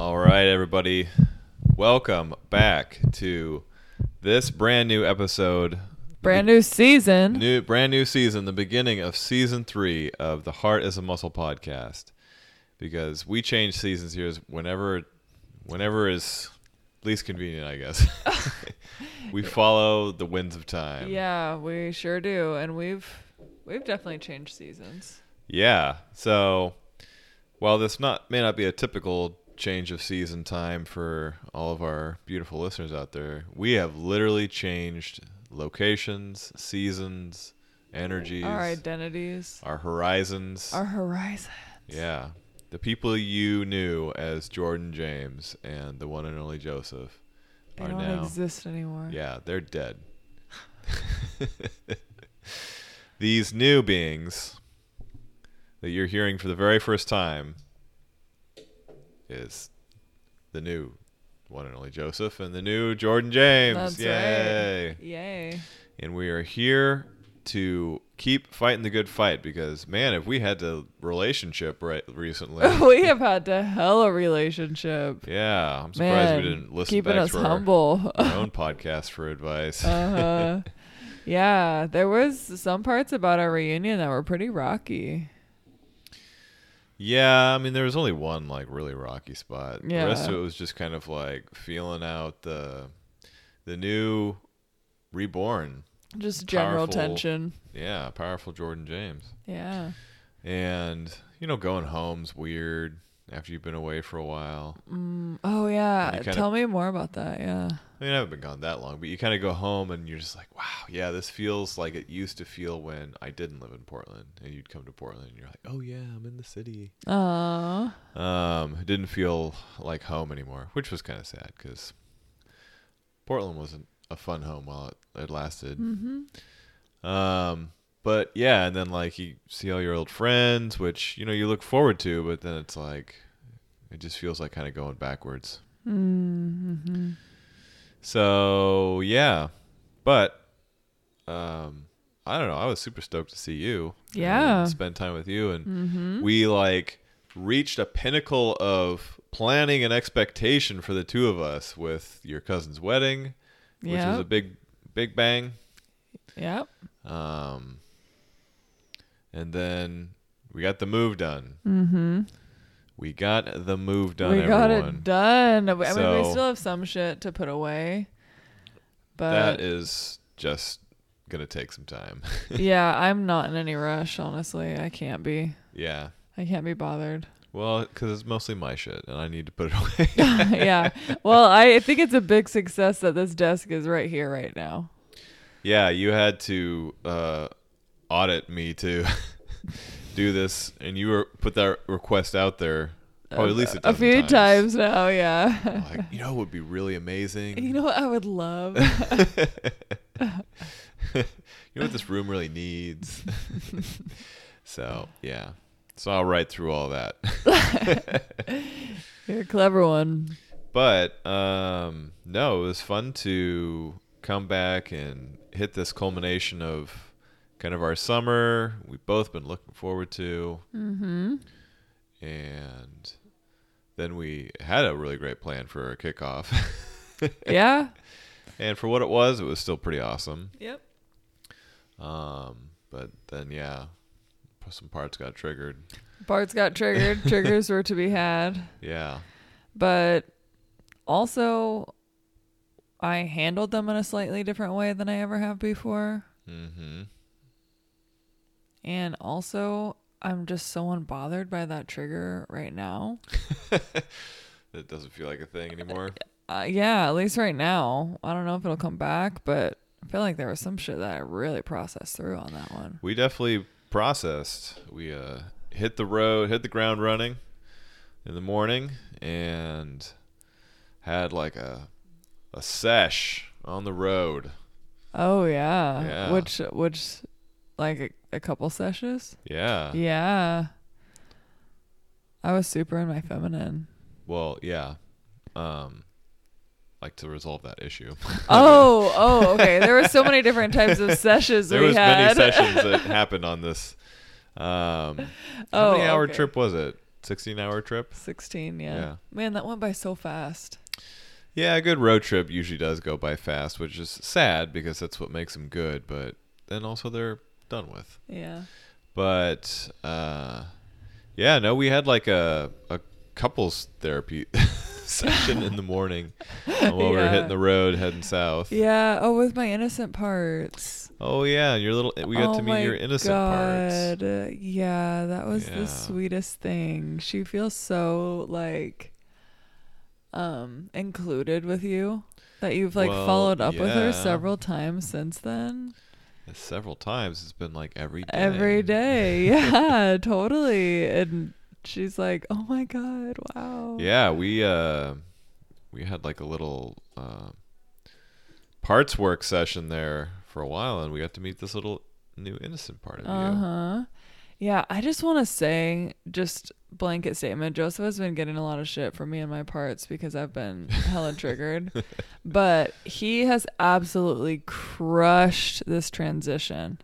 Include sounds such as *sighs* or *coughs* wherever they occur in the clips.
All right, everybody. Welcome back to this brand new episode, Brand new season. new brand new season, the beginning of season 3 of the Heart is a Muscle podcast. Because we change seasons here whenever whenever is least convenient, I guess. *laughs* we follow the winds of time. Yeah, we sure do, and we've we've definitely changed seasons. Yeah. So, while this not may not be a typical change of season time for all of our beautiful listeners out there, we have literally changed locations, seasons, energies, Our identities, our horizons. our horizons. yeah. The people you knew as Jordin James and the one and only Josef They are don't now exist anymore. yeah, they're dead. *laughs* These new beings that you're hearing for the very first time is the new one and only Josef and the new Jordin James. That's Yay. right. Yay. And we are here to keep fighting the good fight because man, if we had the relationship right recently. *laughs* we have had to hell a relationship. yeah, I'm surprised Man, we didn't listen keeping back us to our, humble. our *laughs* own podcast for advice. uh-huh. *laughs* Yeah, there was some parts about our reunion that were pretty rocky. Yeah, I mean there was only one like really rocky spot. Yeah. The rest of it was just kind of like feeling out the the new reborn. Just general Powerful. tension. Yeah, powerful Jordin James. Yeah. And you know going home's weird after you've been away for a while. Mm, oh yeah. Tell me more about that. Yeah. I mean, I haven't been gone that long, but you kind of go home and you're just like, wow, yeah, this feels like it used to feel when I didn't live in Portland. And you'd come to Portland and you're like, oh, yeah, I'm in the city. Aw. Um, it didn't feel like home anymore, which was kind of sad because Portland wasn't a fun home while it, it lasted. Mm-hmm. Um, but yeah, and then like you see all your old friends, which you know you look forward to, but then it's like it just feels like kind of going backwards. Mm-hmm. So yeah, but um, I don't know. I was super stoked to see you. Yeah. spend time with you, and Mm-hmm. we like reached a pinnacle of planning and expectation for the two of us with your cousin's wedding, which was a big, big bang. Yep. Um, and then we got the move done. Mm-hmm. We got the move done. we got everyone. it done. I mean, we still have some shit to put away, but that is just gonna take some time. *laughs* yeah, I'm not in any rush. Honestly, I can't be. yeah. I can't be bothered. Well, because it's mostly my shit, and I need to put it away. *laughs* yeah. Well, I think it's a big success that this desk is right here right now. yeah, you had to uh, audit me to *laughs* do this, and you were put that request out there. Oh, at least a, a few times. times now. Yeah. Like, you know, would be really amazing. you know what I would love? *laughs* you know what this room really needs. *laughs* so yeah, so I'll write through all that. You're a clever one. But um, no, it was fun to come back and hit this culmination of kind of our summer. We've both been looking forward to, Mm-hmm. and then we had a really great plan for our kickoff. *laughs* Yeah. and for what it was, it was still pretty awesome. Yep. Um, but then yeah, some parts got triggered. Parts got triggered. *laughs* Triggers were to be had. Yeah. but also I handled them in a slightly different way than I ever have before. Mm-hmm. And also, I'm just so unbothered by that trigger right now. *laughs* it doesn't feel like a thing anymore. Uh, yeah, at least right now. I don't know if it'll come back, but I feel like there was some shit that I really processed through on that one. We definitely processed. We uh, hit the road, hit the ground running in the morning, and had like a a sesh on the road. Oh yeah. Yeah. Which which like a, couple sessions? Yeah. Yeah. I was super in my feminine. Well, yeah. Um, like to resolve that issue. *laughs* Oh, oh, okay. There were so many different types of *laughs* sessions there we was had. many sessions that *laughs* happened on this. Um, how Oh, many hour okay. trip was it? 16 hour trip. 16, yeah. Yeah. Man, that went by so fast. Yeah, a good road trip usually does go by fast, which is sad because that's what makes them good. But then also they're done with. Yeah. But uh, yeah, no, we had like a a couples therapy *laughs* session in the morning while we were *laughs* hitting the road heading south. Yeah. Oh, with my innocent parts. Oh yeah, your little we got oh to meet your innocent parts. God. Uh, Yeah, that was Yeah. the sweetest thing. She feels so like um included with you that you've like Well, followed up with her several times since then. Several times. It's been like every day. Every day. *laughs* Yeah, totally. And she's like, "Oh my god, wow." Yeah, we uh we had like a little uh, parts work session there for a while, and we got to meet this little new innocent part of Uh you. huh. Yeah, I just want to say, just blanket statement. Josef has been getting a lot of shit from me and my parts because I've been hella triggered, *laughs* but he has absolutely crushed this transition.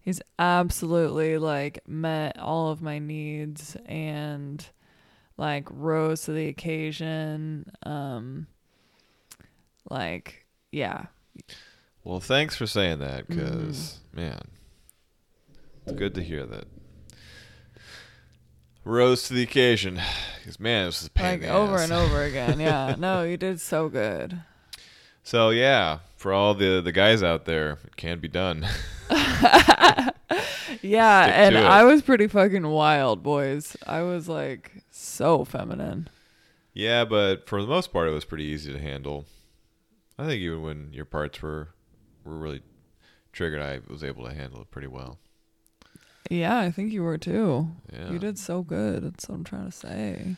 He's absolutely like met all of my needs and like rose to the occasion. Um, like, yeah, Well, thanks for saying that, Mm-hmm. because man, it's good to hear that. Rose to the occasion, *sighs* because man, this is a pain in like over ass. and over again. Yeah, *laughs* no, you did so good. So yeah, for all the the guys out there, it can be done. *laughs* *laughs* Yeah, and. I was pretty fucking wild, boys. I was like so feminine. yeah, but for the most part, it was pretty easy to handle. I think even when your parts were were really triggered, I was able to handle it pretty well. Yeah, I think you were too. Yeah. You did so good. That's what I'm trying to say.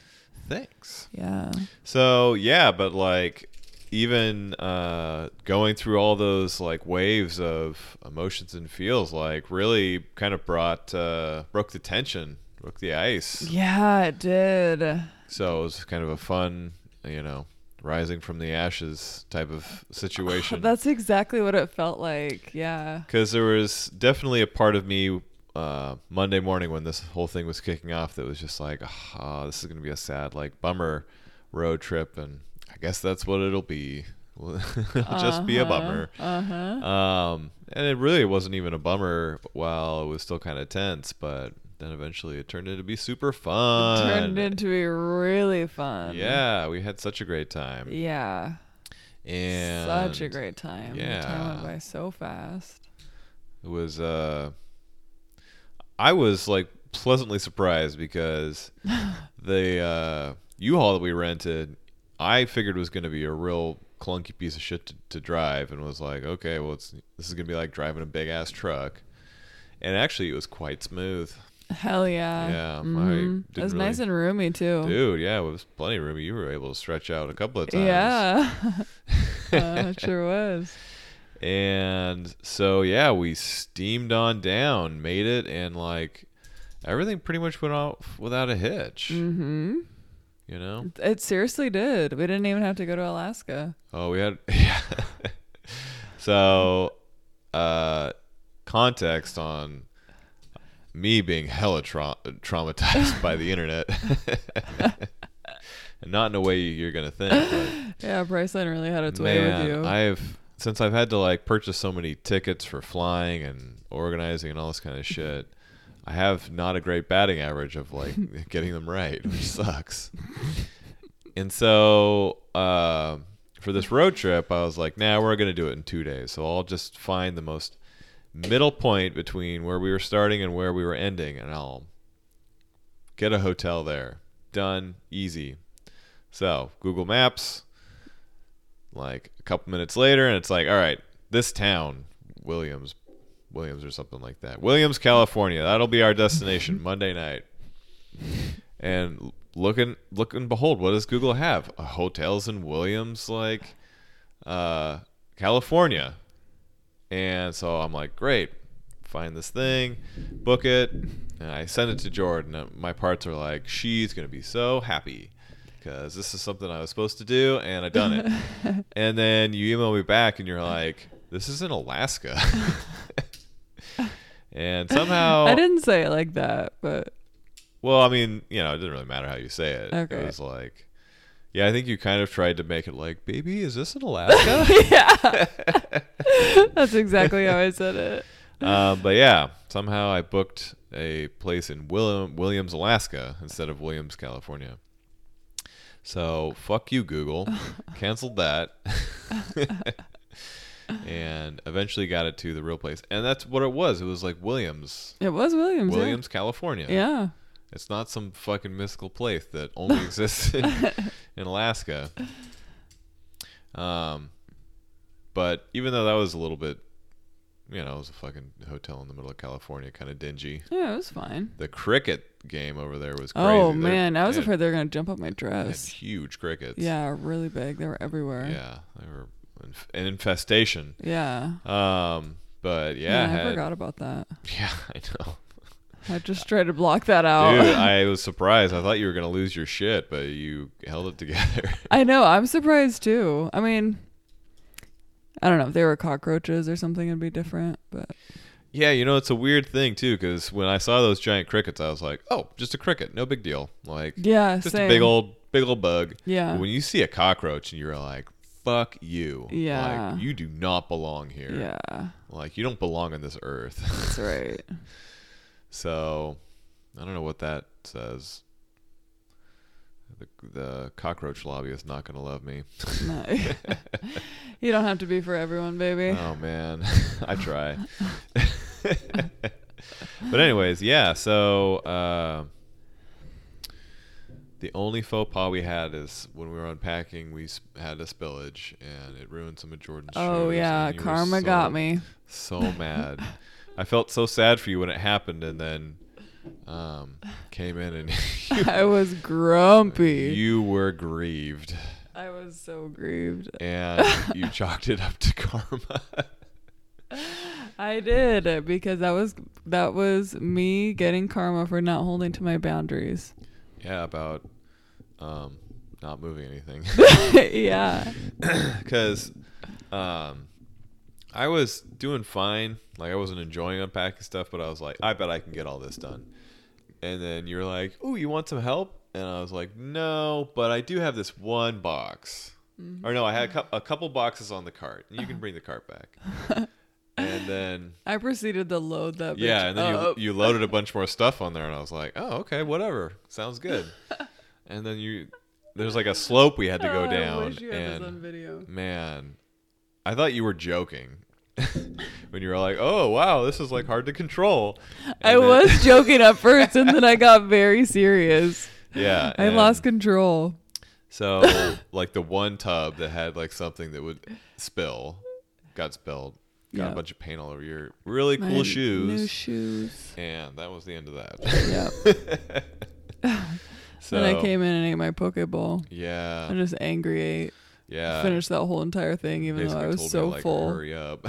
Thanks. Yeah. So yeah, but like even uh, going through all those like waves of emotions and feels, like really kind of brought uh, broke the tension, broke the ice. Yeah, it did. So it was kind of a fun, you know, rising from the ashes type of situation. *laughs* That's exactly what it felt like. Yeah. Because there was definitely a part of me uh, Monday morning when this whole thing was kicking off that was just like, oh, this is going to be a sad, like, bummer road trip. And I guess that's what it'll be. It'll *laughs* just be a bummer. Uh huh. Um, and it really wasn't even a bummer while it was still kind of tense, but then eventually it turned into be super fun. Turned into be really fun. yeah, we had such a great time. Yeah. And Such a great time. The time went by so fast. It was uh I was like pleasantly surprised because *laughs* the uh U-Haul that we rented I figured was going to be a real clunky piece of shit to, to drive and was like, okay, well it's this is going to be like driving a big ass truck. And actually it was quite smooth. Hell yeah. Yeah, I Mhm. It was nice and roomy too. Dude, yeah, it was plenty roomy. You were able to stretch out a couple of times. Yeah. *laughs* *laughs* uh, it sure was. And so yeah, we steamed on down, made it, and like everything pretty much went off without a hitch. Mm-hmm. You know? It seriously did. We didn't even have to go to Alaska. Oh, we had *laughs* yeah. so, uh, context on me being hella tra- traumatized by the *laughs* internet, and *laughs* not in a way you're gonna think. Yeah, Priceline really had its way Man, with you. I've since I've had to like purchase so many tickets for flying and organizing and all this kind of shit. I have not a great batting average of like *laughs* *laughs* getting them right, which *laughs* sucks. And so uh, for this road trip, I was like, "Nah, we're gonna do it in two days. So I'll just find the most middle point between where we were starting and where we were ending, and I'll get a hotel there. Done, easy. So Google Maps, like a couple minutes later and it's like all right this town williams williams or something like that. Williams california. That'll be our destination *laughs* monday night. And looking look and behold what does google have? Uh, hotels in williams like uh california. And so i'm like great. Find this thing book it. And i send it to Jordin my parts are like she's gonna be so happy because this is something I was supposed to do and I done it. *laughs* and then you email me back and you're like, "This is in Alaska," *laughs* and somehow, I didn't say it like that, but Well, I mean, you know, it didn't really matter how you say it. Okay. It was like, yeah, I think you kind of tried to make it like, baby, is this in Alaska? *laughs* yeah. That's exactly how I said it. um, but yeah, somehow I booked a place in William, Williams, Alaska instead of Williams, California. So fuck you, Google. *laughs* Canceled that. *laughs* and eventually got it to the real place. And that's what it was. It was like Williams, It was Williams. yeah. Williams, California. Yeah. It's not some fucking mystical place that only *laughs* exists in, in Alaska. Um, but even though that was a little bit, you know, it was a fucking hotel in the middle of California, kind of dingy. Yeah, it was fine. The cricket game over there was crazy. Oh They- man, I was they had- afraid they were gonna jump up my they had dress. huge crickets. Yeah, really big. They were everywhere. Yeah, they were inf- an infestation. Yeah. Um, but yeah, I had- forgot about that. Yeah, *laughs* I know. I just tried to block that out. Dude, *laughs* I was surprised. I thought you were gonna lose your shit, but you held it together. I know. I'm surprised too. I mean, I don't know if they were cockroaches or something. It'd be different, but Yeah, you know, it's a weird thing too, because when I saw those giant crickets, I was like, "Oh, just a cricket, no big deal." Like, yeah, just same. a big old, big old bug. Yeah. But when you see a cockroach, and you're like, "Fuck you!" Yeah. like you do not belong here. Yeah, like you don't belong on this earth. that's right. *laughs* so, I don't know what that says. The, the cockroach lobby is not gonna love me. No. *laughs* you don't have to be for everyone, baby. Oh man, *laughs* I try. *laughs* but anyways, yeah. So uh, the only faux pas we had is when we were unpacking, we had a spillage, and it ruined some of Jordin's shoes. oh shoes, yeah, and you were karma so- got me. So mad. I felt so sad for you when it happened, and then um, came in and *laughs* I was grumpy. you were grieved, I was so grieved. and you *laughs* chalked it up to karma. I did because that was that was me getting karma for not holding to my boundaries. Yeah, about um, not moving anything. *laughs* yeah. *coughs* Because um, I was doing fine. Like, I wasn't enjoying unpacking stuff, but I was like, I bet I can get all this done. And then you're like, Oh, you want some help? And I was like, No, but I do have this one box. Or no, I had a, cou- a couple boxes on the cart. You can bring the cart back. *laughs* and then. I proceeded to load that. Bitch Yeah, and then up. you you loaded a bunch more stuff on there, and I was like, oh, okay, whatever, sounds good. *laughs* and then you, there's like a slope we had to go Oh, down, wish you had this on and video. man, I thought you were joking *laughs* when you were like, oh wow, this is like hard to control. I then- was *laughs* joking at first, and then I got very serious. yeah, I lost control. So *laughs* like the one tub that had like something that would spill, got spilled. Got Yeah. a bunch of paint all over your really My cool New shoes, shoes. and that was the end of that. Yep. so and I came in and ate my poke bowl. Yeah. I'm just angry ate. Yeah. Finished that whole entire thing, even though I was so like, full. Hurry up.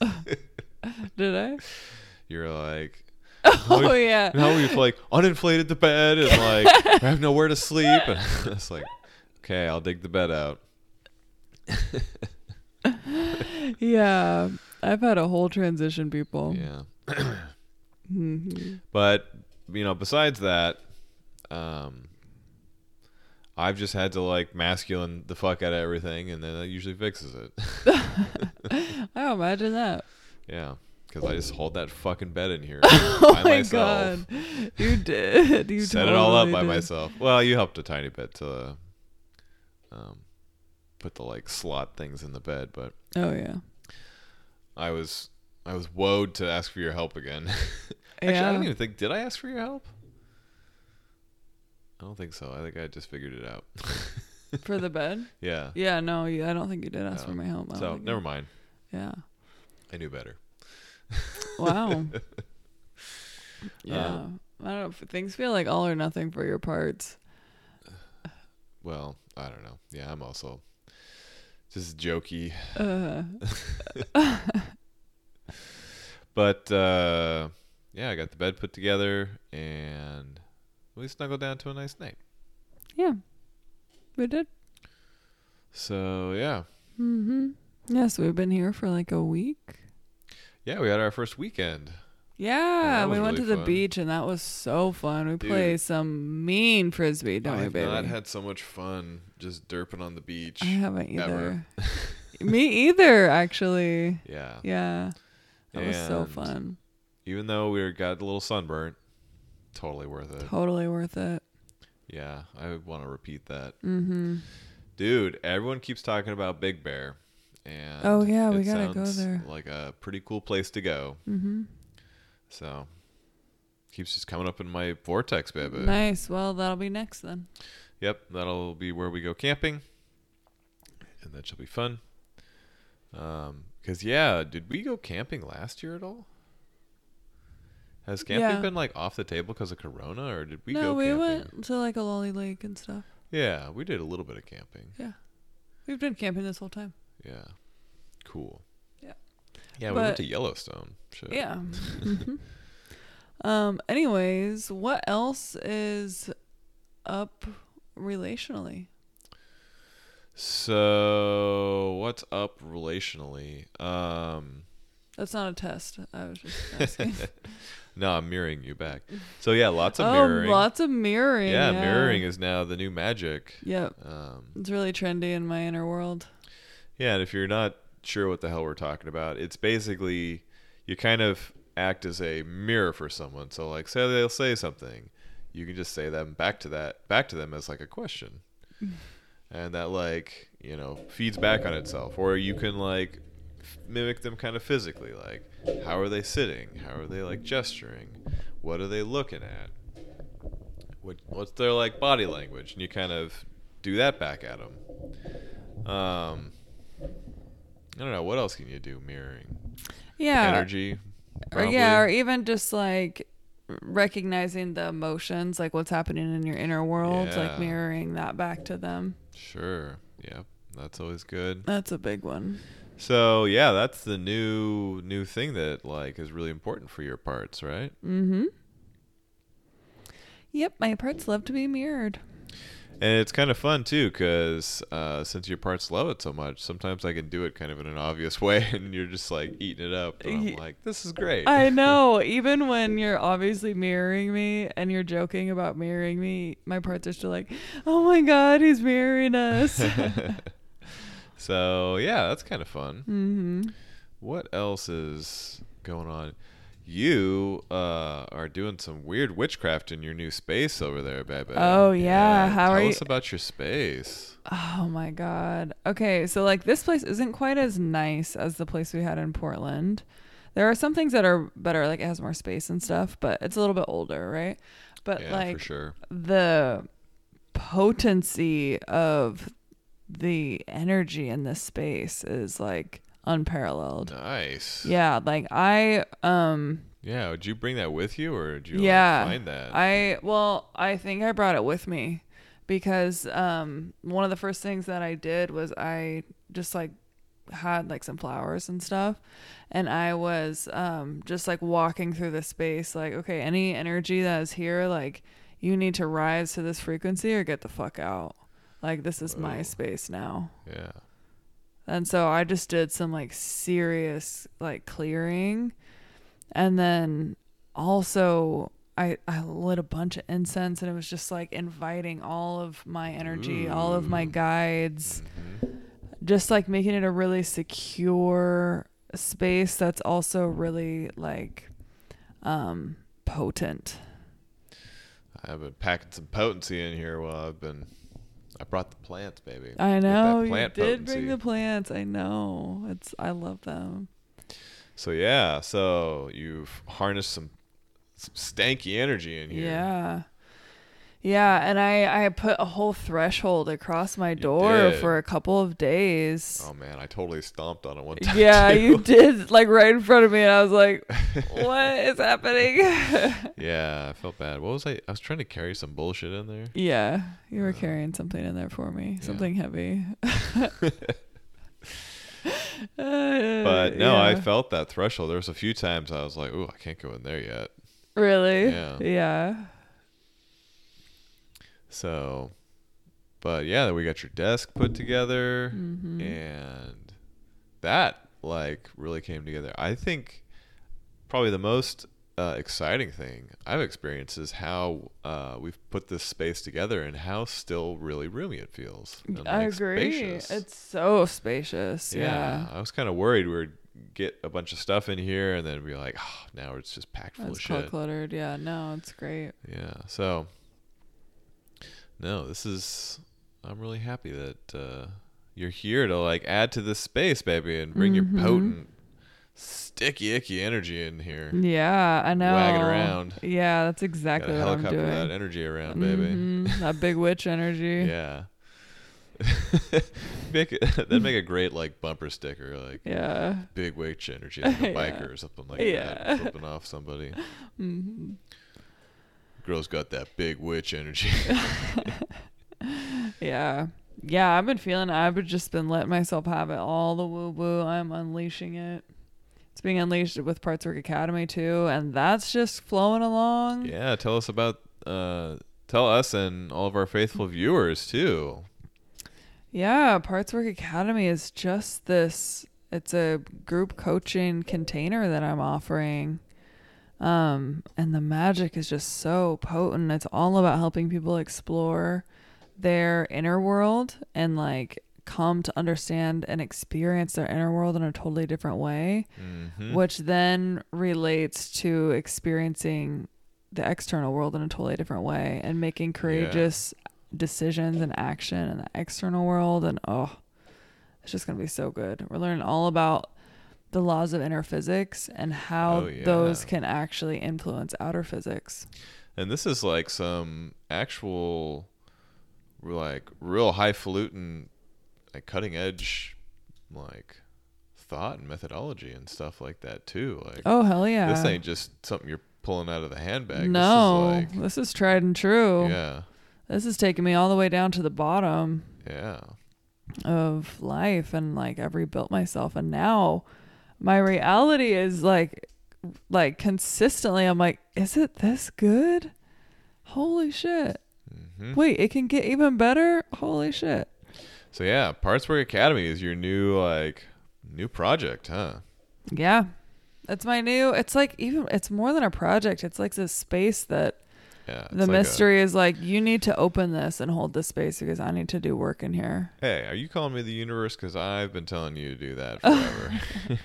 *laughs* Did I? *laughs* You're like, *laughs* Oh yeah. now we've like uninflated the bed and like I have nowhere to sleep. And it's like, okay, I'll dig the bed out. Yeah. I've had a whole transition, people. Yeah. *clears throat* Mhm. But you know, besides that, um, I've just had to like masculine the fuck out of everything, and then that usually fixes it. *laughs* Oh, imagine that. yeah, because I just hold that fucking bed in here *laughs* Oh by my myself. god. You did. You set it all up totally by did. myself. Well, you helped a tiny bit to um, put the like slot things in the bed, but Oh yeah. I was I was woed to ask for your help again. *laughs* Actually, I don't even think did I ask for your help. I don't think so. I think I just figured it out. *laughs* For the bed? *laughs* yeah. Yeah, no, you, I don't think you did ask No. for my help. I don't So think never mind. Yeah. I knew better. Wow. *laughs* yeah. Uh, I don't know. f- Things feel like all or nothing for your parts. Well, I don't know. Yeah, I'm also just jokey. Uh, But uh, yeah, I got the bed put together and we snuggled down to a nice night. yeah. We did. So yeah, Mm-hmm. Yeah, so we've been here for like a week. yeah, we had our first weekend. Yeah, we went to the fun. beach and that was so fun. We Dude. played some mean frisbee, don't we, baby? I've not had so much fun just derping on the beach. I haven't either. *laughs* Me either, actually. Yeah. Yeah, that was so fun. Even though we got a little sunburnt, totally worth it. Totally worth it. Yeah, I want to repeat that. Mm-hmm. Dude, everyone keeps talking about Big Bear. And Oh, yeah, we gotta go there. Like a pretty cool place to go. Mm-hmm. So keeps just coming up in my vortex, baby. Nice. Well, that'll be next then. Yep, that'll be where we go camping, and that shall be fun. Um, cause yeah, did we go camping last year at all? Has camping Yeah. been like off the table because of Corona, or did we go? no, go we camping? went to like a lolly lake and stuff. Yeah, we did a little bit of camping. Yeah. We've been camping this whole time. Yeah, cool. Yeah. Yeah, we But- went to Yellowstone. Shit. Yeah. *laughs* Mhm. Um. Anyways, what else is up relationally? So what's up relationally? Um, That's not a test. I was just asking. *laughs* no, I'm mirroring you back. So yeah, lots of *laughs* oh, mirroring. lots of mirroring. yeah, Yeah, mirroring is now the new magic. Yep. Um, It's really trendy in my inner world. yeah, and if you're not sure what the hell we're talking about, it's basically you kind of act as a mirror for someone. So like, say they'll say something, you can just say them back to that back to them as like a question, *laughs* and that like you know feeds back on itself. Or you can like mimic them kind of physically, like how are they sitting, how are they like gesturing, what are they looking at, what what's their like body language, and you kind of do that back at them. Um, I don't know what else can you do mirroring Yeah. energy. Or yeah, or even just like recognizing the emotions, like what's happening in your inner world, Yeah. like mirroring that back to them. Sure. Yep. That's always good. That's a big one. So yeah, that's the new new thing that like is really important for your parts, right? Mm-hmm. Yep, my parts love to be mirrored. And it's kind of fun too, because uh, since your parts love it so much, sometimes I can do it kind of in an obvious *laughs* way, and you're just like eating it up. And I'm like, this is great. I *laughs* know. Even when you're obviously mirroring me and you're joking about mirroring me, my parts are still like, "Oh my god, he's mirroring us." *laughs* so yeah, that's kind of fun. mm-hmm. What else is going on? You uh, are doing some weird witchcraft in your new space over there, baby. Oh, yeah. How Tell are you? Tell us about your space. Oh my god. Okay, so like this place isn't quite as nice as the place we had in Portland. There are some things that are better, like it has more space and stuff, but it's a little bit older, right? But yeah, like for sure. the potency of the energy in this space is like unparalleled. Nice. Yeah, like I um Yeah. Would you bring that with you, or did you like, yeah, find that? I well, I think I brought it with me because um one of the first things that I did was I just like had like some flowers and stuff and I was um just like walking through the space like okay, any energy that is here like you need to rise to this frequency or get the fuck out. Like this is my space now. yeah. And so I just did some like serious like clearing. And then also I I lit a bunch of incense and it was just like inviting all of my energy, all of my Ooh. guides, hmm just like making it a really secure space that's also really like um potent. I've been packing some potency in here while I've been. I brought the plants, baby. I know you plant did bring the plants. I know. It's I love them. So yeah, so you've harnessed some, some stanky energy in here. Yeah. Yeah, and I I put a whole threshold across my door for a couple of days. Oh man, I totally stomped on it one *laughs* time. yeah, too. you did like right in front of me and I was like, *laughs* "What is happening?" *laughs* yeah, I felt bad. What was I? I was trying to carry some bullshit in there. yeah, you were Uh, carrying something in there for me, yeah. something heavy. But no, I felt that threshold. There was a few times I was like, "Ooh, I can't go in there yet." really. Yeah. Yeah. So, but yeah, we got your desk put together, Mhm. and that like really came together. I think probably the most uh, exciting thing I've experienced is how uh, we've put this space together and how still really roomy it feels. and, I agree. spacious. It's so spacious. yeah. Yeah. I was kind of worried we would get a bunch of stuff in here and then be like, oh, now it's just packed full It's of shit. cluttered. Yeah. No, it's great. Yeah. So, no, this is. I'm really happy that uh, you're here to like add to this space, baby, and bring Mhm. your potent, sticky, icky energy in here. Yeah, I know. Wagging around. Yeah, that's exactly Got a what I'm helicopter that energy around, baby. Mhm, That big witch energy. *laughs* Yeah. *laughs* make it, *laughs* that'd make a great like bumper sticker, like Yeah. big witch energy, like a Yeah. biker or something like Yeah. that, flipping off somebody. hmm Girl's got that big witch energy. *laughs* Yeah. Yeah, I've been feeling I've just been letting myself have it all the woo woo. I'm unleashing it. It's being unleashed with Parts Work Academy too, and that's just flowing along. yeah, tell us about. Uh, tell us and all of our faithful viewers too. Yeah, Parts Work Academy is just this it's a group coaching container that I'm offering. Um and the magic is just so potent. It's all about helping people explore their inner world and like come to understand and experience their inner world in a totally different way, Mm-hmm. which then relates to experiencing the external world in a totally different way and making courageous decisions and action in the external world and oh it's just going to be so good we're learning all about the laws of inner physics and how Oh, yeah. those can actually influence outer physics And this is like some actual, like real highfalutin, like cutting edge, like thought and methodology and stuff like that too. Like oh hell yeah this ain't just something you're pulling out of the handbag. no this this is tried and true yeah, this is taking me all the way down to the bottom yeah, of life and like I've rebuilt myself and now my reality is like like consistently I'm like is it this good? Holy shit. hmm Wait, it can get even better? Holy shit. So yeah, Parts Work Academy is your new like new project, huh? Yeah. It's my new it's like even it's more than a project. It's like this space that Yeah. the like a- mystery is like you need to open this and hold this space because I need to do work in here. hey, are you calling me the universe? Because I've been telling you to do that *laughs* forever. *laughs*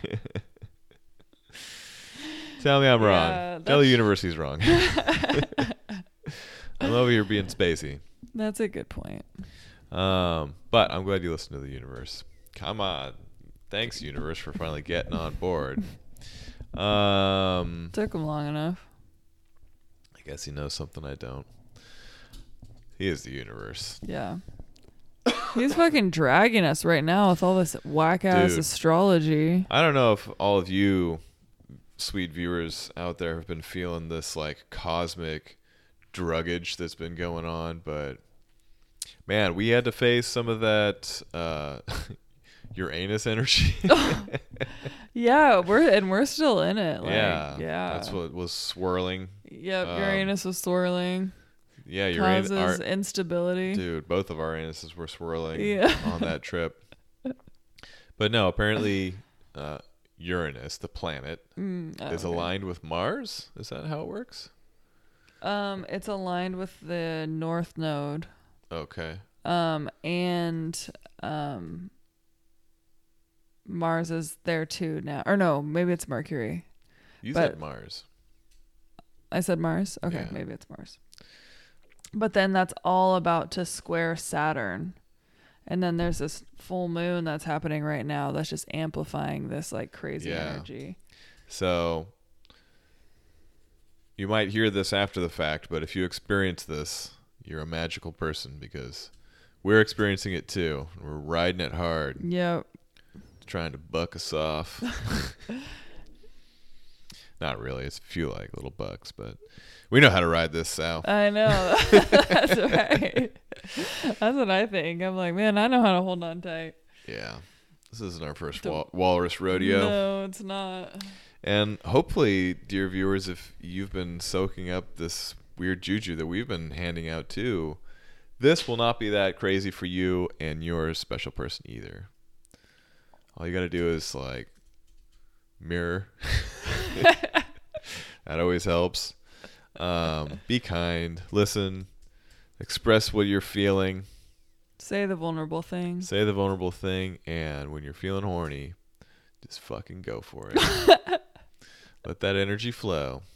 Tell me I'm Yeah, wrong. Tell the universe he's wrong. I'm over here being spacey. That's a good point. Um, but I'm glad you listened to the universe. Come on. Thanks, universe, for finally getting on board. *laughs* Um, Took him long enough. I guess he knows something I don't. He is the universe. Yeah. He's fucking dragging us right now with all this whack ass Dude. astrology. I don't know if all of you sweet viewers out there have been feeling this like cosmic druggage that's been going on, but man, we had to face some of that uh *laughs* Uranus energy. *laughs* Yeah, we're and we're still in it. Like, yeah. yeah. That's what was swirling. Yep, um, Uranus was swirling, Yeah, Uranus causes our, instability. dude, both of our anuses were swirling Yeah. on that trip. But no, apparently uh Uranus, the planet, Mm, oh, is okay. aligned with Mars. Is that how it works? Um, it's aligned with the North Node. Okay. Um, and um, Mars is there too now. Or no, maybe it's Mercury. You But- said Mars. I said Mars. Okay, Yeah. maybe it's Mars. But then that's all about to square Saturn. And then there's this full moon that's happening right now that's just amplifying this like crazy Yeah. energy. So you might hear this after the fact, but if you experience this, you're a magical person because we're experiencing it too. We're riding it hard, Yep. Trying to buck us off. *laughs* Not really. It's a few like little bucks, but we know how to ride this, Sal. I know. *laughs* that's right. That's what I think. I'm like, man, I know how to hold on tight. Yeah. This isn't our first wal- walrus rodeo. No, it's not. And hopefully, dear viewers, if you've been soaking up this weird juju that we've been handing out too, this will not be that crazy for you and your special person either. All you got to do is like mirror *laughs* that always helps. Um, be kind, listen, express what you're feeling, Say the vulnerable thing. say the vulnerable thing, and when you're feeling horny, just fucking go for it. *laughs* Let that energy flow. *laughs*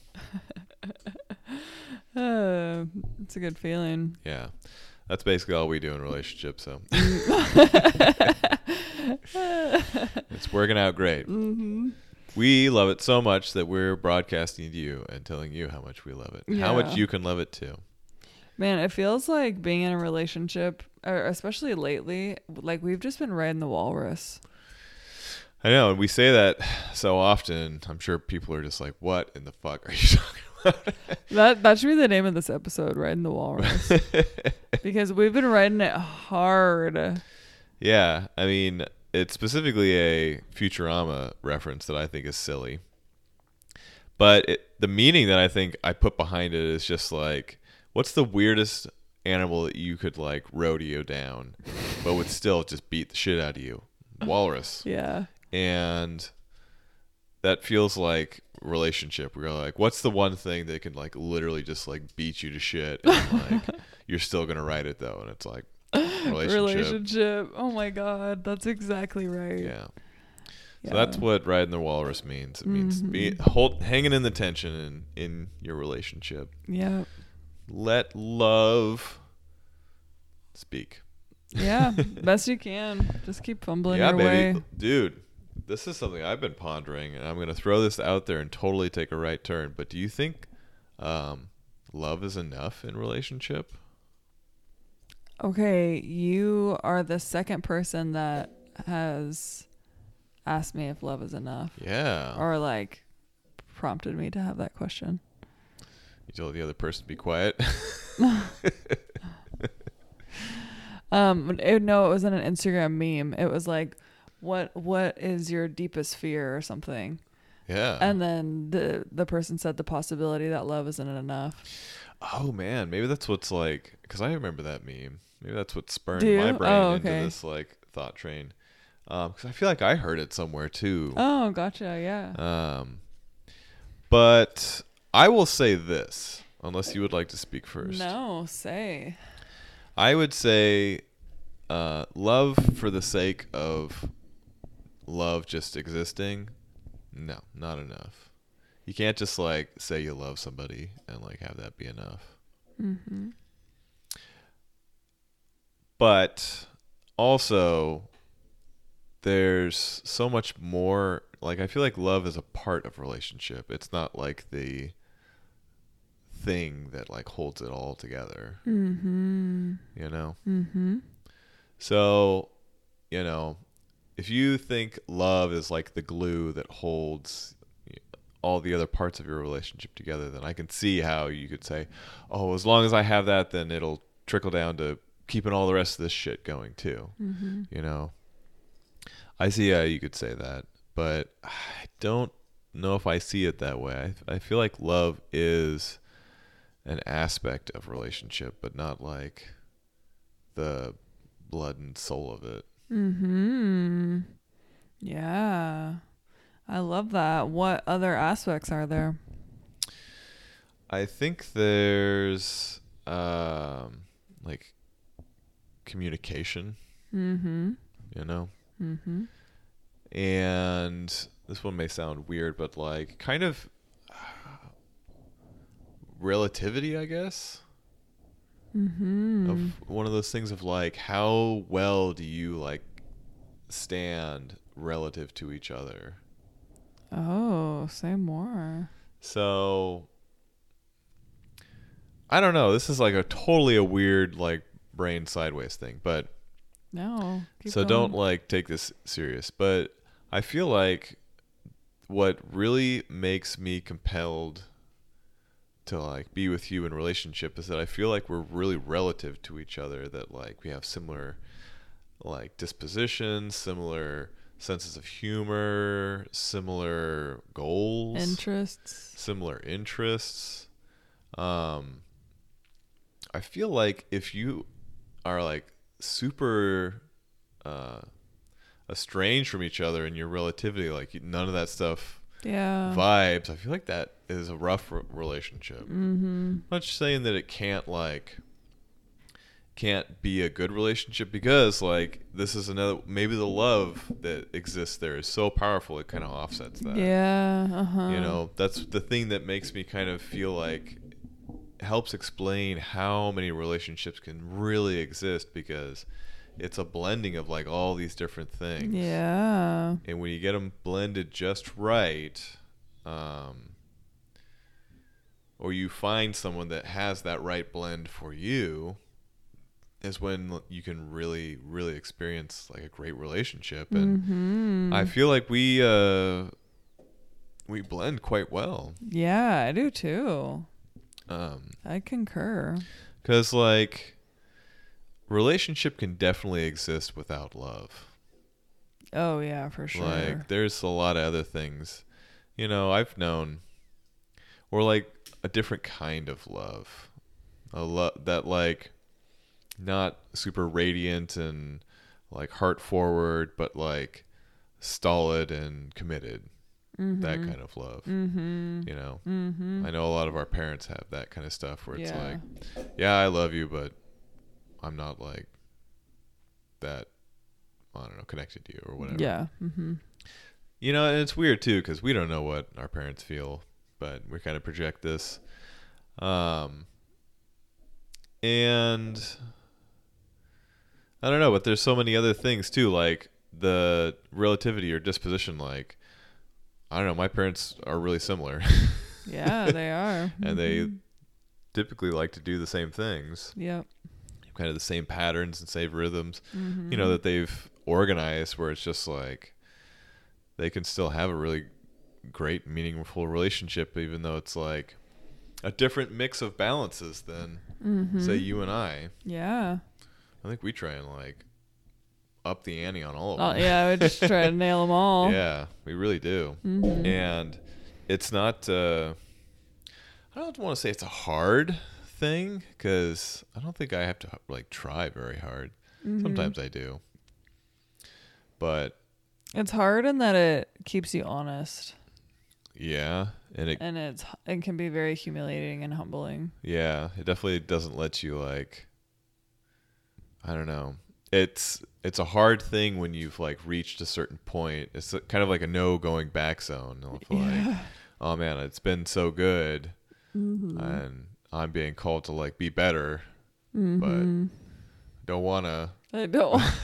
Uh, it's a good feeling. Yeah. That's basically all we do in relationships, so *laughs* it's working out great. hmm We love it so much that we're broadcasting to you and telling you how much we love it. How much you can love it too. Man, it feels like being in a relationship, or especially lately, like we've just been riding the walrus. I know, and we say that so often. I'm sure people are just like, "What in the fuck are you *laughs* talking about?" That that should be the name of this episode, riding the walrus, *laughs* because we've been riding it hard. yeah, I mean, it's specifically a Futurama reference that I think is silly, but it, the meaning that I think I put behind it is just like, what's the weirdest animal that you could like rodeo down, but would still just beat the shit out of you? Walrus. *laughs* Yeah, and that feels like relationship we're like what's the one thing that can like literally just like beat you to shit and like *laughs* you're still gonna write it though and it's like *laughs* relationship, relationship. Oh my god, that's exactly right. yeah Yeah. so that's what riding the walrus means it means be Mhm. hold hanging in the tension in in your relationship Yeah, let love speak yeah, *laughs* best you can. Just keep fumbling yeah your baby way. dude this is something i've been pondering and i'm going to throw this out there and totally take a right turn but do you think um, love is enough in relationship Okay, you are the second person that has asked me if love is enough, yeah or like prompted me to have that question. you told the other person to be quiet *laughs* Um, it, no, it was in an Instagram meme. It was like, "What what is your deepest fear?" or something. yeah And then the the person said the possibility that love isn't enough. oh man maybe that's what's like because i remember that meme maybe that's what spurned Do my brain Oh, into this like thought train because i feel like i heard it somewhere too Oh, gotcha. Yeah. Um, but I will say this, unless you would like to speak first. No, say. I would say uh, love for the sake of love just existing. No, not enough. You can't just like say you love somebody and like have that be enough. Mm-hmm. But also, there's so much more. Like, I feel like love is a part of relationship. It's not like the thing that like holds it all together. Mm-hmm. You know. Mm-hmm. So, you know, if you think love is like the glue that holds all the other parts of your relationship together, then I can see how you could say, "Oh, as long as I have that, then it'll trickle down to keeping all the rest of this shit going too." Mm-hmm. You know, I see how you could say that, but I don't know if I see it that way. I, I feel like love is an aspect of relationship, but not like the blood and soul of it. Mm-hmm. Yeah. I love that. What other aspects are there? I think there's um like communication, Mm-hmm. you know. Mm-hmm. And this one may sound weird, but like kind of relativity, I guess. Mm-hmm. Of one of those things of like how well do you like stand relative to each other? Oh, say more. So I don't know. This is like a totally a weird like brain sideways thing, but No. so don't like take this serious. But I feel like what really makes me compelled to like be with you in relationship is that I feel like we're really relative to each other. That like we have similar like dispositions, similar senses of humor, similar goals interests. similar interests. Um, I feel like if you are like super uh, estranged from each other in your relativity, like none of that stuff Yeah. vibes. I feel like that is a rough r- relationship. Mm-hmm. I'm not just saying that it can't like can't be a good relationship because like this is another maybe the love that exists there is so powerful it kind of offsets that. Yeah. Uh huh. You know, that's the thing that makes me kind of feel like helps explain how many relationships can really exist because it's a blending of like all these different things. Yeah. And when you get them blended just right, um, or you find someone that has that right blend for you, is when you can really, really experience like a great relationship. And Mm-hmm. I feel like we uh, we blend quite well. Yeah, I do too. Um, I concur. Cause like relationship can definitely exist without love. Oh yeah, for sure. Like there's a lot of other things. You know, I've known or like a different kind of love. A love that like not super radiant and like heart forward, but like stolid and committed. That kind of love. mm-hmm. You know. Mm-hmm. I know a lot of our parents have that kind of stuff where it's Yeah. like, yeah, I love you, but I'm not like that. I don't know, connected to you or whatever. Yeah. Mm-hmm. You know, and it's weird too because we don't know what our parents feel, but we kind of project this. Um, and I don't know, but there's so many other things too, like the relativity or disposition. Like, I don't know, my parents are really similar, *laughs* Yeah, they are. and they Mhm. typically like to do the same things, Yep. kind of the same patterns and same rhythms. Mm-hmm. you know that they've organized where it's just like they can still have a really great meaningful relationship even though it's like a different mix of balances than Mm-hmm. say you and I. Yeah. I think we try and like up the ante on all of Oh them. yeah, we just try to *laughs* nail them all. yeah, we really do. Mm-hmm. And it's not uh I don't want to say it's a hard thing cuz I don't think I have to like try very hard. Mm-hmm. Sometimes I do. But It's hard in that it keeps you honest, yeah, and it and it's it can be very humiliating and humbling. Yeah, it definitely doesn't let you like I don't know. It's it's a hard thing when you've like reached a certain point. It's kind of like a no going back zone. *laughs* Like, oh man, it's been so good, Mm-hmm. and I'm being called to like be better, Mhm. but don't wanna. I don't. *laughs*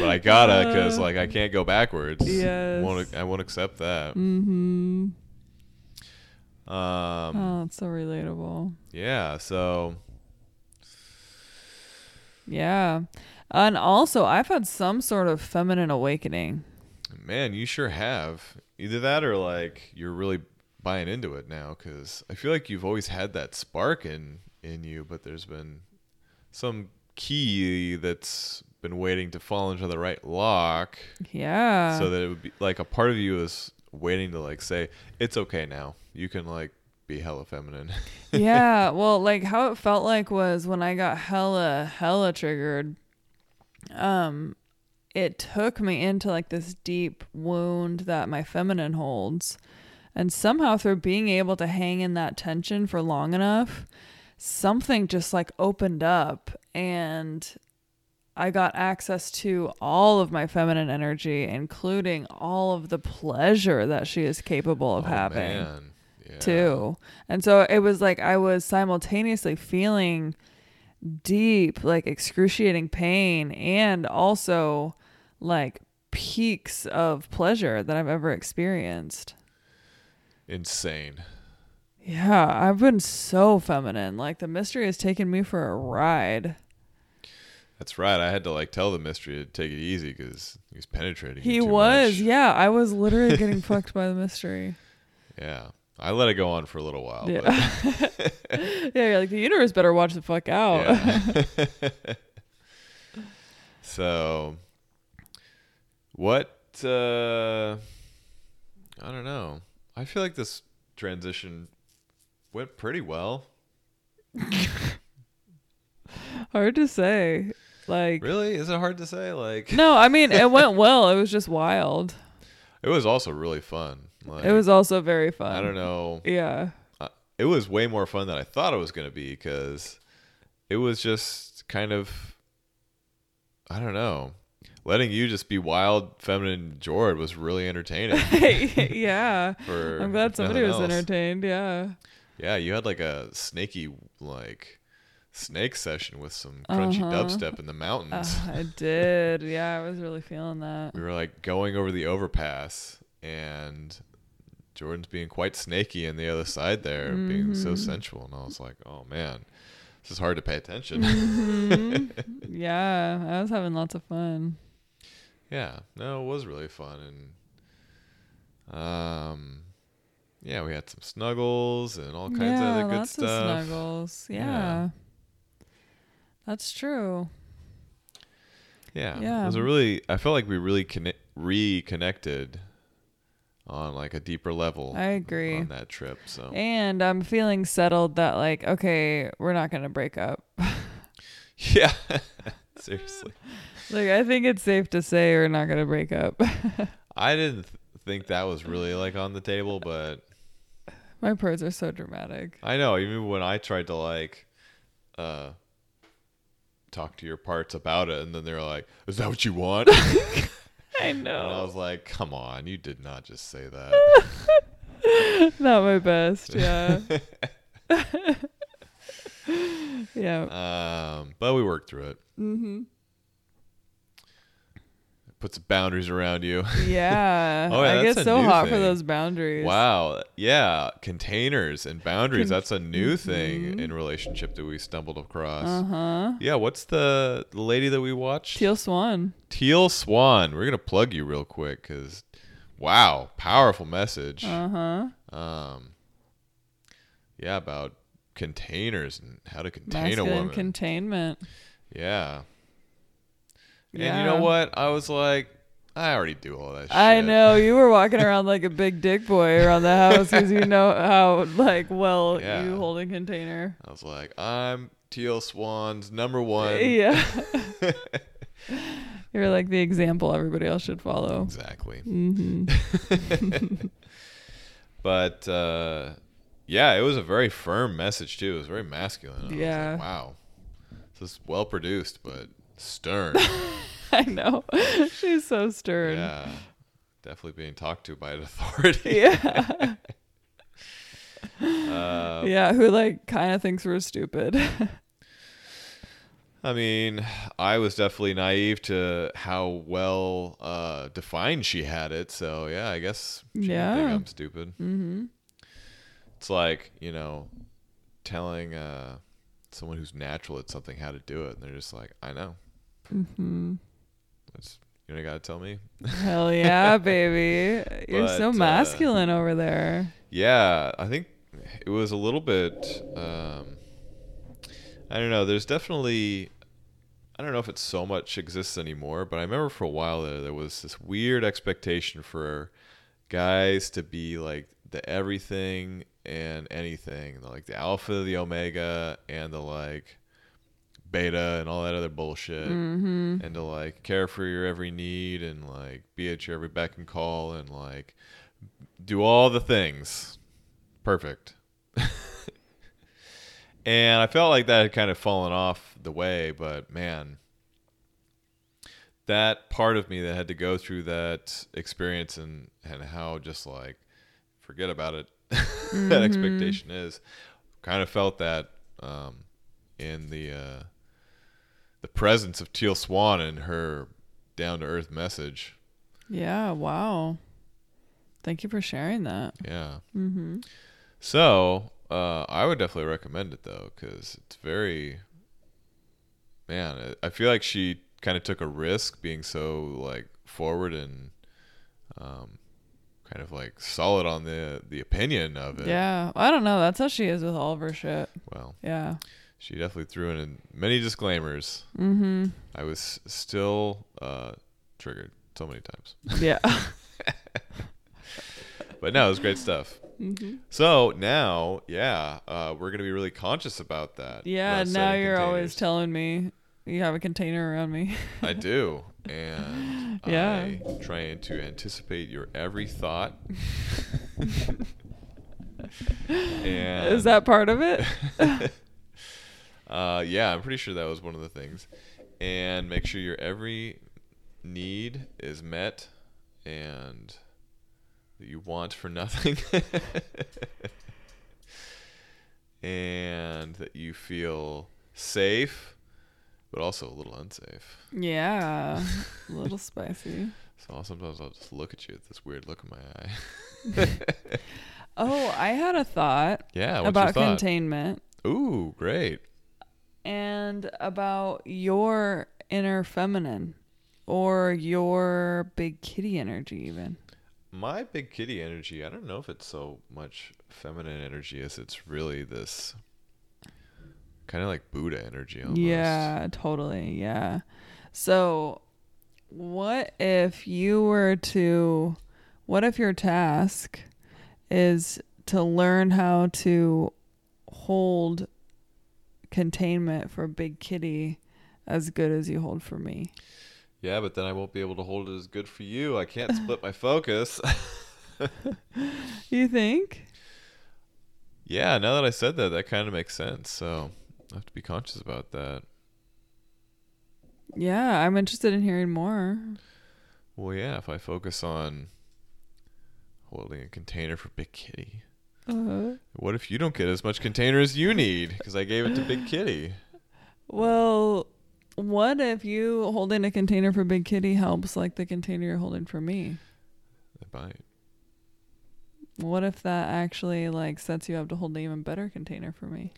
But I gotta because like I can't go backwards. Yes. Won't I won't accept that. mm-hmm. Um. Oh, it's so relatable. Yeah. So Yeah. And also, I've had some sort of feminine awakening. Man, you sure have. Either that or like you're really buying into it now cuz I feel like you've always had that spark in in you, but there's been some key that's been waiting to fall into the right lock Yeah. so that it would be like a part of you is waiting to like say it's okay now. You can like be hella feminine. *laughs* yeah. Well, like how it felt like was when I got hella, hella triggered. Um, it took me into like this deep wound that my feminine holds. And somehow through being able to hang in that tension for long enough, something just like opened up and I got access to all of my feminine energy, including all of the pleasure that she is capable of Oh, having. Yeah. too. And so it was like I was simultaneously feeling deep, like excruciating pain and also like peaks of pleasure that I've ever experienced. Insane. Yeah, I've been so feminine. Like the mystery has taken me for a ride. That's right. I had to like tell the mystery to take it easy cuz he was penetrating. He was, much. yeah. I was literally getting *laughs* fucked by the mystery. Yeah. I let it go on for a little while. Yeah. *laughs* Yeah, you're like the universe better watch the fuck out. Yeah. *laughs* so, what? Uh, I don't know. I feel like this transition went pretty well. *laughs* Hard to say. Like Really? Is it hard to say? Like, No, I mean it went well. It was just wild. It was also really fun. Like, it was also very fun. I don't know. Yeah. Uh, it was way more fun than I thought it was going to be because it was just kind of I don't know. Letting you just be wild, feminine Jord was really entertaining. *laughs* yeah. For I'm glad somebody was else. entertained. Yeah. Yeah, you had like a snaky like snake session with some crunchy Uh-huh. dubstep in the mountains. Uh, I did. Yeah, I was really feeling that. we were like going over the overpass and Jordin's being quite snaky on the other side there, being so Mhm. sensual and I was like, "Oh man, this is hard to pay attention." Mhm. *laughs* yeah, I was having lots of fun. Yeah, no, it was really fun, and um, yeah, we had some snuggles and all kinds yeah, of other good lots stuff. of snuggles. Yeah. Yeah. That's true. Yeah, yeah. it was a really. I felt like we really conne- reconnected on like a deeper level. I agree. on that trip. So And I'm feeling settled that like, okay, we're not gonna break up. *laughs* yeah, *laughs* seriously, like I think it's safe to say we're not gonna break up. *laughs* I didn't th- think that was really like on the table, but My parts are so dramatic. I know even when I tried to like, uh. Talk to your parts about it, and then they're like, "Is that what you want?" I And I was like, come on, you did not just say that. *laughs* not my best, yeah. *laughs* *laughs* yeah. um, but we worked through it. Mm-hmm. Put some boundaries around you. *laughs* Yeah. Oh, yeah, I get so hot for those boundaries. wow. Yeah. Containers and boundaries. Con- That's a new thing Mhm. in relationship that we stumbled across. Uh huh. Yeah. What's the, the lady that we watched? Teal Swan. Teal Swan. We're going to plug you real quick because, wow, powerful message. Uh huh. um, yeah, about containers and how to contain a woman. containment. yeah. And you know what? I was like, I already do all that shit. I know you were walking *laughs* around like a big dick boy around the house because you know how like well Yeah. you hold a container. I was like, I'm Teal Swan's number one. *laughs* Yeah. *laughs* You're like the example everybody else should follow. exactly. Mm-hmm. But uh, yeah, it was a very firm message too. It was very masculine. I was like, Yeah. wow. This is well produced, but stern. *laughs* I know. She's so stern. yeah. Definitely being talked to by an authority. *laughs* Yeah. *laughs* Uh, yeah, who like kind of thinks we're stupid. I mean, I was definitely naive to how well uh, defined she had it. So yeah, I guess she didn't think Yeah. I'm stupid. hmm It's like you know, telling uh, someone who's natural at something how to do it, and they're just like, I know. Hmm It's, you don't gotta tell me. Hell yeah, *laughs* baby. You're But, so uh, masculine over there. Yeah, I think it was a little bit. Um, I don't know. There's definitely. I don't know if it so much exists anymore, but I remember for a while there there was this weird expectation for guys to be like the everything and anything, like the alpha, the omega, and the like beta and all that other bullshit, hmm and to like care for your every need and like be at your every beck and call and like do all the things. Perfect. *laughs* and I felt like that had kind of fallen off the way, but man, that part of me that had to go through that experience and and how just like forget about it *laughs* that expectation is kind of felt that um in the uh the presence of Teal Swan and her down to earth message. Yeah, wow. Thank you for sharing that. Yeah. hmm So, uh, I would definitely recommend it though, because it's very, man. I I feel like she kind of took a risk being so like forward and, um, kind of like solid on the the opinion of it. Yeah. I don't know. That's how she is with all of her shit. Well, Yeah. She definitely threw in many disclaimers. hmm I was still uh, triggered so many times, Yeah. *laughs* but no, it was great stuff. hmm So now, yeah, uh, we're gonna be really conscious about that. Yeah. Now you're always telling me you have a container around me. I *laughs* do, and Yeah. I trying to anticipate your every thought. *laughs* and Is that part of it? Uh, yeah, I'm pretty sure that was one of the things. And make sure your every need is met and that you want for nothing. *laughs* and that you feel safe, but also a little unsafe. yeah. A little *laughs* spicy. So sometimes I'll just look at you with this weird look in my eye. *laughs* Oh, I had a thought yeah, what's about thought? containment Ooh, great. And about your inner feminine or your big kitty energy even. My big kitty energy, I don't know if it's so much feminine energy as it's really this kind of like Buddha energy almost. Yeah, totally. Yeah. So, what if you were to, what if your task is to learn how to hold containment for Big Kitty as good as you hold for me? Yeah, but then I won't be able to hold it as good for you. I can't split my focus. *laughs* You think? yeah, now that I said that, that kind of makes sense. So I have to be conscious about that. Yeah, I'm interested in hearing more. Well, yeah, if I focus on holding a container for Big Kitty, Uh, what if you don't get as much container as you need because I gave it to Big Kitty? well, what if you holding a container for Big Kitty helps like the container you're holding for me? It might. What if that actually like sets you up to hold an even better container for me?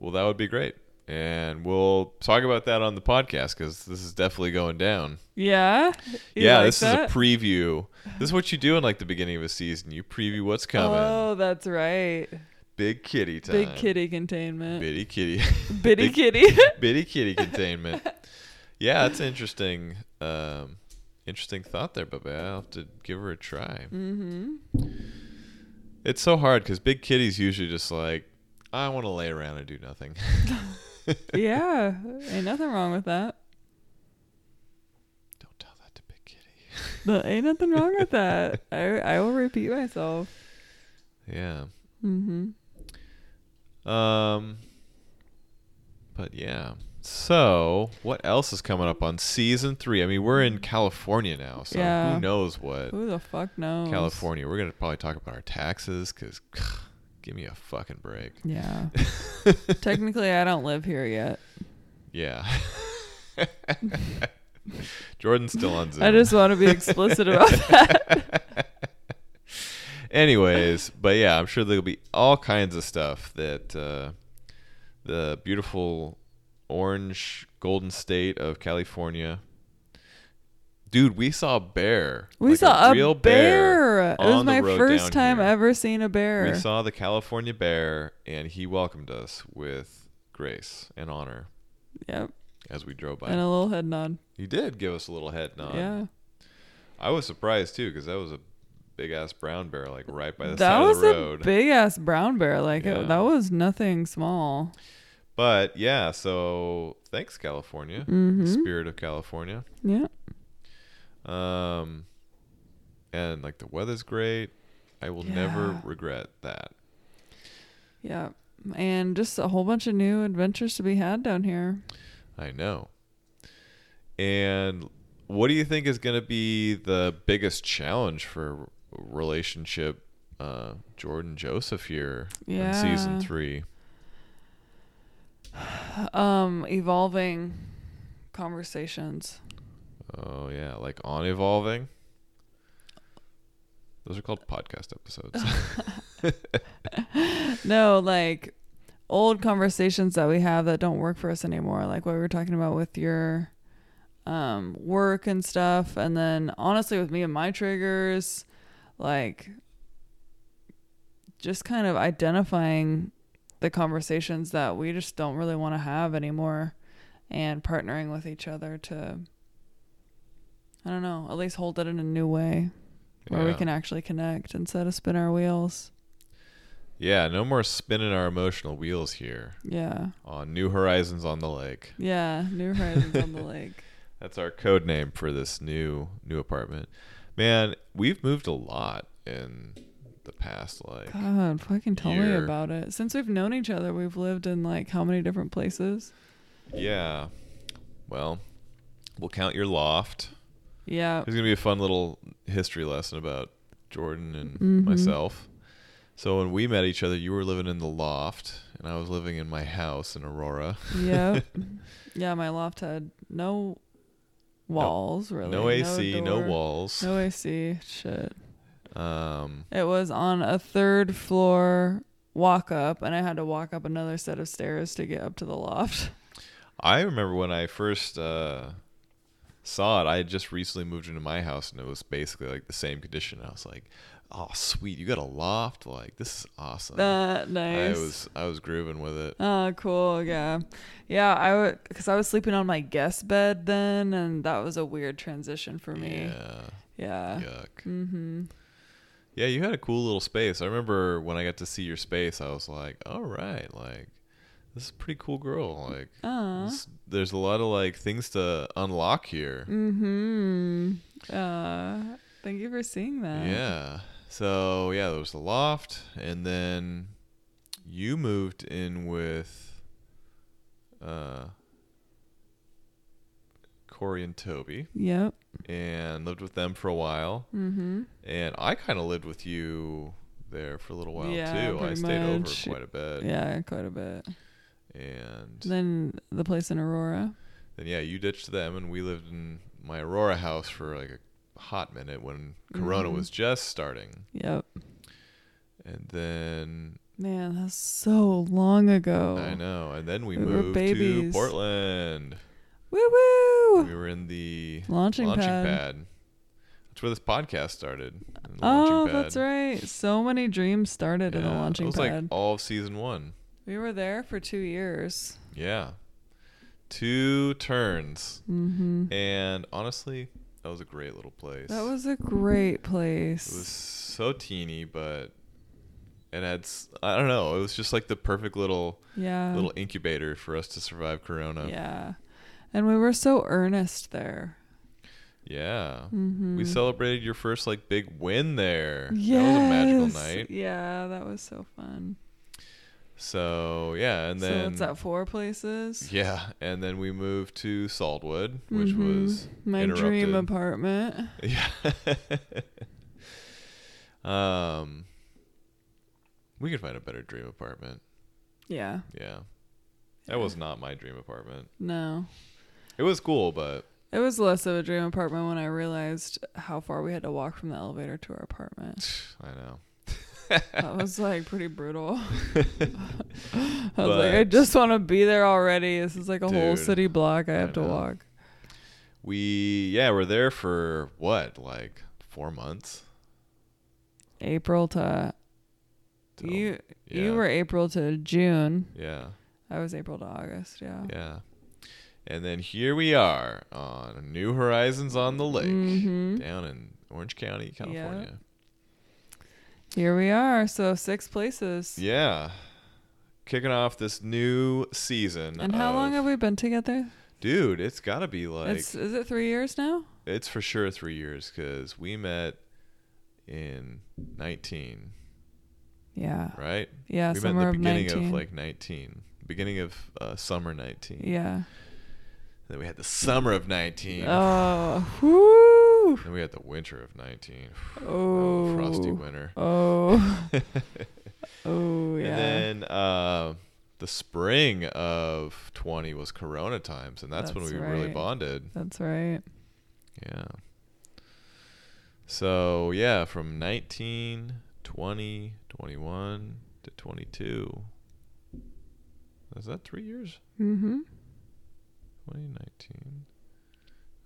Well, that would be great. And we'll talk about that on the podcast because this is definitely going down. Yeah. You yeah, like this that? is a preview. This is what you do in like the beginning of a season. You preview what's coming. Oh, that's right. Big kitty time. Big kitty containment. Bitty kitty. *laughs* Bitty Big- kitty. *laughs* Bitty kitty containment. Yeah, that's interesting. Um, interesting thought there, but I'll have to give her a try. mm-hmm. It's so hard because big kitty's usually just like, I want to lay around and do nothing. *laughs* Yeah. *laughs* Ain't nothing wrong with that. Don't tell that to big kitty. But ain't nothing wrong with that. *laughs* I I will repeat myself. Yeah. Mm-hmm. Um. But yeah. So, what else is coming up on season three? I mean, we're in California now, so Yeah. who knows what Who the fuck knows? California. We're gonna probably talk about our taxes because, give me a fucking break. Yeah. *laughs* Technically, I don't live here yet. Yeah. *laughs* Jordin's still on Zoom. I just want to be explicit about *laughs* that. Anyways, but yeah, I'm sure there'll be all kinds of stuff that uh, the beautiful orange golden state of California. Dude, we saw a bear. We like saw a, real bear. It was my first time here. ever seeing a bear. We saw the California bear, and he welcomed us with grace and honor yep. as we drove by. And a little head nod. he did give us a little head nod. yeah. I was surprised too because that was a big ass brown bear, like right by the That side was of the road. a big ass brown bear. Like Yeah. it, that was nothing small. But yeah, so thanks California, Mm-hmm. spirit of California. Yeah. Um, and like the weather's great. I will never regret that. Yeah. And just a whole bunch of new adventures to be had down here. I know. And what do you think is going to be the biggest challenge for relationship uh, Jordin Josef here in season three? *sighs* Um, evolving conversations. Oh yeah, like on evolving. Those are called podcast episodes. *laughs* *laughs* No, like old conversations that we have that don't work for us anymore. Like what we were talking about with your um work and stuff. And then honestly with me and my triggers, like just kind of identifying the conversations that we just don't really want to have anymore and partnering with each other to I don't know, at least hold it in a new way where we can actually connect instead of spin our wheels. Yeah, no more spinning our emotional wheels here Yeah. on New Horizons on the Lake. Yeah, New Horizons on the *laughs* Lake. That's our code name for this new new apartment. Man, we've moved a lot in the past like God, fucking tell me about it. Since we've known each other, we've lived in like how many different places? yeah. Well, we'll count your loft. Yeah. There's gonna be a fun little history lesson about Jordin and Mhm. myself. So when we met each other, you were living in the loft, and I was living in my house in Aurora. Yep. *laughs* yeah, my loft had no walls really. no AC, no, door, walls. No AC. Shit. Um, It was on a third floor walk up, and I had to walk up another set of stairs to get up to the loft. I remember when I first uh, saw it. I had just recently moved into my house, and it was basically like the same condition. I was like, "Oh, sweet! You got a loft? Like this is awesome." Uh, nice. I was I was grooving with it. Oh, cool. Yeah. Yeah, I would cuz I was sleeping on my guest bed then and that was a weird transition for me. Yeah. Yeah. Yuck. Mhm. Yeah, you had a cool little space. I remember when I got to see your space, I was like, "All right, like this is a pretty cool girl." Like this- there's a lot of like things to unlock here. Mm-hmm. Uh thank you for seeing that. Yeah. So yeah, there was the loft, and then you moved in with uh, Corey and Toby, Yep. and lived with them for a while. Mm-hmm. And I kind of lived with you there for a little while Yeah, too. I stayed much. over quite a bit, Yeah, quite a bit. And Then the place in Aurora. then yeah, you ditched them, and we lived in my Aurora house for like a hot minute when Corona Mhm. was just starting, Yep. and then Man, that's so long ago. I know. And then we, We moved to. Portland. Woo woo. We were in the Launching, launching pad. pad. That's where this podcast started. in the Oh, pad. that's right. So many dreams started in the Yeah, launching It was pad. like all of season one. We were there for two years. Yeah. Two turns. Mm-hmm. And honestly, that was a great little place. That was a great place. It was so teeny, but it had I don't know, it was just like the perfect little yeah. little incubator for us to survive Corona. Yeah. And we were so earnest there. Yeah. Mm-hmm. We celebrated your first like big win there. Yes. That was a magical night. Yeah, that was so fun. So yeah, and so then it's at four places. yeah, and then we moved to Saltwood, which Mhm. was my dream apartment. *laughs* yeah. um, we could find a better dream apartment. Yeah. Yeah, that was not my dream apartment. No. It was cool, but It was less of a dream apartment when I realized how far we had to walk from the elevator to our apartment. *sighs* I know. That was like pretty brutal. *laughs* I was like, I just want to be there already. This is like a whole city block I I have to walk. We yeah, we're there for what like four months. April to till- you. yeah, You were April to June. yeah. I was April to August. Yeah. Yeah. And then here we are on New Horizons on the Lake Mhm. down in Orange County, California. Here we are. So six places. Yeah. Kicking off this new season. And how long have we been together? Dude, it's got to be like it's is it three years now? it's for sure 3 years cuz we met in 19, Yeah. right? Yeah. we met in the beginning nineteen. of like 19. Beginning of uh, summer 19. yeah. Then we had the summer of 19. Oh. Whoo. Then we had the winter of 19. Oh. frosty winter. Oh. *laughs* oh yeah. And then uh, the spring of 20 was Corona times, and that's, when That's we really bonded. That's right. Yeah. So, yeah, from 19, 20, 21 to 22. Is that three years? Mm-hmm. 2019.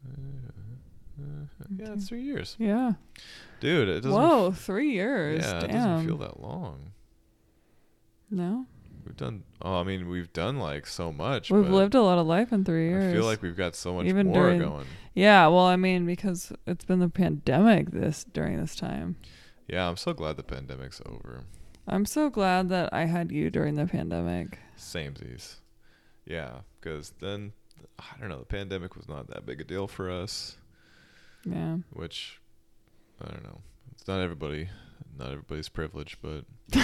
Uh, uh, yeah, it's three years. Yeah. Dude, it doesn't. Whoa, three years. yeah, it doesn't feel that long. no. We've done. Oh, I mean, we've done like so much. We've lived a lot of life in three years. I feel like we've got so much Even more during- going. Yeah, well, I mean, because it's been the pandemic this during this time. Yeah, I'm so glad the pandemic's over. I'm so glad that I had you during the pandemic. Samesies. Yeah, because then I don't know. The pandemic was not that big a deal for us, Yeah. which I don't know. It's not everybody, not everybody's privilege, but. *laughs*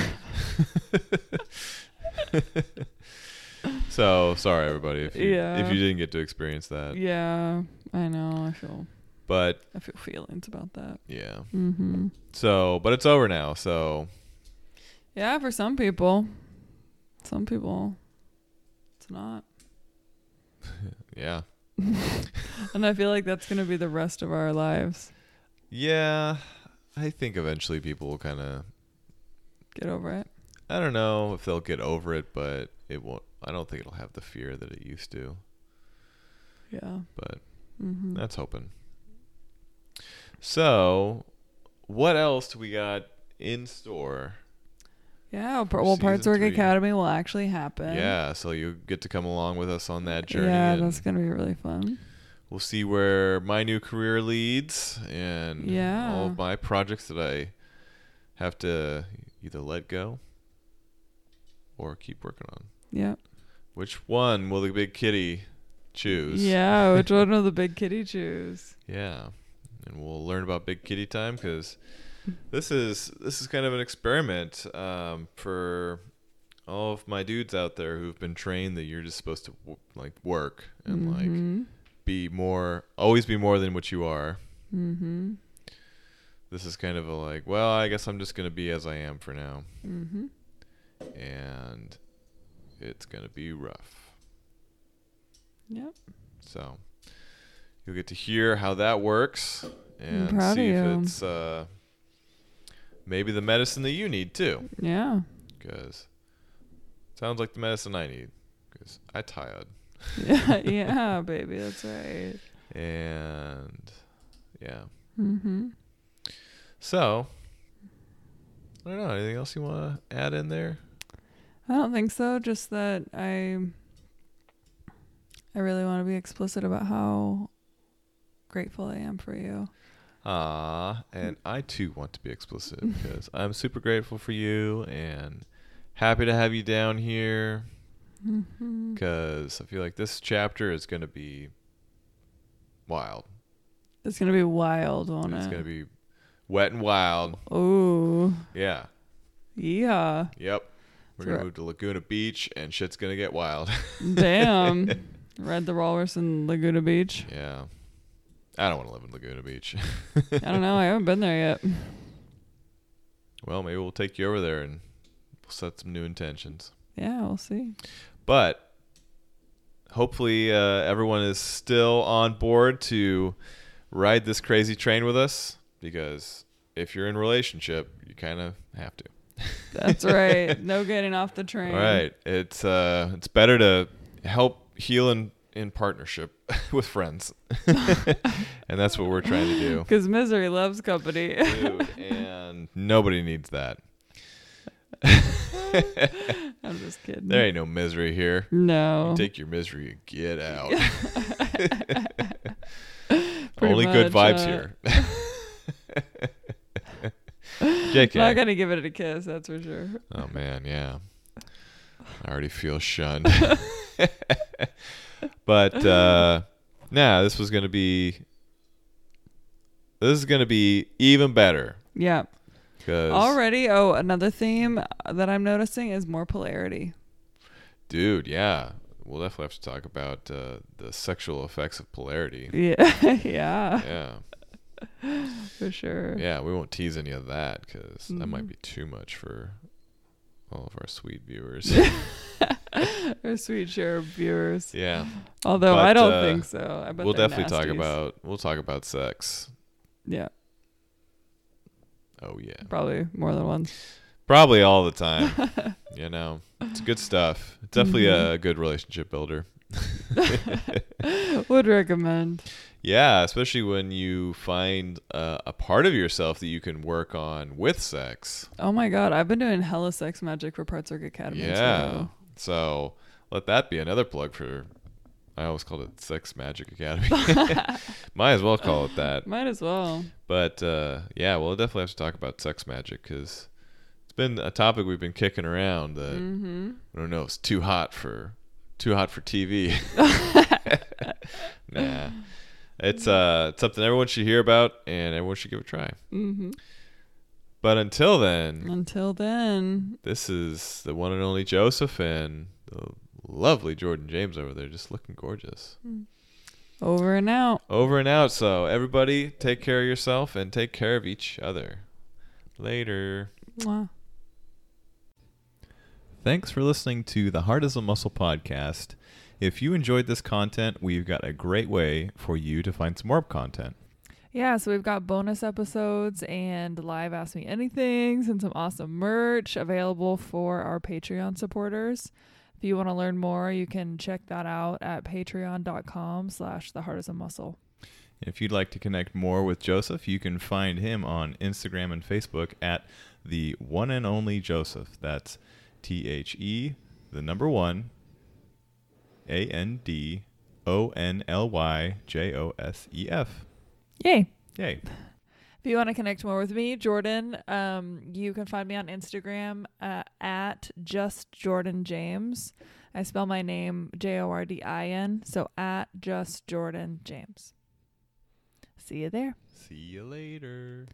so sorry, everybody, if you, Yeah. if you didn't get to experience that. Yeah. I know. I feel. But I feel feelings about that. yeah. Mm-hmm. So, but it's over now. So Yeah, for some people. Some people. It's not. *laughs* yeah, And I feel like that's gonna be the rest of our lives. yeah. I think eventually people will kind of. Get over it. I don't know if they'll get over it, but it won't. I don't think it'll have the fear that it used to. Yeah. But Mm-hmm. that's hoping. So, what else do we got in store? Yeah. Well, Parts Work three. Academy will actually happen. Yeah, so you get to come along with us on that journey. Yeah, that's gonna be really fun. we'll see where my new career leads and Yeah. all of my projects that I have to either let go or keep working on. Yeah. Which one will the big kitty choose? Yeah. Which one *laughs* will the big kitty choose? Yeah. And we'll learn about big kitty time because this is this is kind of an experiment um, for all of my dudes out there who've been trained that you're just supposed to w- like work and like Mhm. be more always be more than what you are Mhm. this is kind of a like well i guess i'm just going to be as i am for now Mhm. and it's going to be rough Yep. so you'll get to hear how that works and see if you. it's uh, maybe the medicine that you need too Yeah. because sounds like the medicine i need because i tired Yeah. *laughs* *laughs* yeah, baby. That's right. and yeah Mm-hmm. so i don't know anything else you want to add in there I don't think so. Just that I I really want to be explicit about how grateful I am for you. Ah, and I too want to be explicit because I'm super grateful for you and happy to have you down here Mm-hmm. because I feel like this chapter is going to be wild. It's gonna be wild, won't it's it? going to be wet and wild. Ooh, Yeah. yeah. Yep. We're going to move to Laguna Beach and shit's going to get wild. *laughs* Damn. Read the Walrus in Laguna Beach. yeah. I don't want to live in Laguna Beach. I don't know. I haven't been there yet. well, maybe we'll take you over there and we'll set some new intentions. Yeah, we'll see. But hopefully, uh, everyone is still on board to ride this crazy train with us because if you're in relationship, you kind of have to. That's right. *laughs* No getting off the train. All right, it's uh, it's better to help heal in in partnership *laughs* with friends, *laughs* and that's what we're trying to do, Because misery loves company. dude. And nobody needs that. *laughs* I'm just kidding. There ain't no misery here. no. You take your misery and get out. Only good vibes uh, here. JK. Not gonna give it a kiss, that's for sure. Oh man, yeah. I already feel shunned. But uh nah, this was gonna be this is gonna be even better. Yeah. Cause Already, oh, another theme that I'm noticing is more polarity. dude, yeah. We'll definitely have to talk about uh, the sexual effects of polarity. *laughs* Yeah, yeah, Yeah. for sure. Yeah, we won't tease any of that because that might Mhm. be too much for all of our sweet viewers. *laughs* Our sweet share of viewers. yeah. Although I don't uh, think so. I bet we'll definitely talk about we'll talk about sex. Yeah, Oh yeah. probably more than once. Probably all the time. *laughs* you know, it's good stuff. It's definitely Mhm. a good relationship builder. *laughs* Would recommend. Yeah, especially when you find uh, a part of yourself that you can work on with sex. Oh my god, I've been doing hella sex magic for Parts Work Academy. Yeah. too. So let that be another plug for. I always called it Sex Magic Academy. *laughs* Might as well call it that. *laughs* Might as well. But uh, yeah, we'll definitely have to talk about sex magic because it's been a topic we've been kicking around that Mm-hmm. I don't know, it's too hot for too hot for TV. *laughs* nah, it's uh it's something everyone should hear about and everyone should give a try. Mm-hmm. But until then, Until then, this is the one and only Josef and the lovely Jordin James over there, just looking gorgeous. over and out. Over and out. So everybody, take care of yourself and take care of each other. Later. Mwah. Thanks for listening to the Heart is a Muscle podcast. If you enjoyed this content, we've got a great way for you to find some more content. Yeah, so we've got bonus episodes and live Ask Me Anythings and some awesome merch available for our Patreon supporters. If you want to learn more, you can check that out at patreon.com slash the heart is a muscle. If you'd like to connect more with Josef, you can find him on Instagram and Facebook at the one and only Josef. That's T H E, the number one, A N D O N L Y J O S E F. Yay. Yay. If you want to connect more with me, Jordin, um, you can find me on Instagram uh, at just Jordin James. I spell my name J O R D I N, so at just Jordin James. See you there. See you later.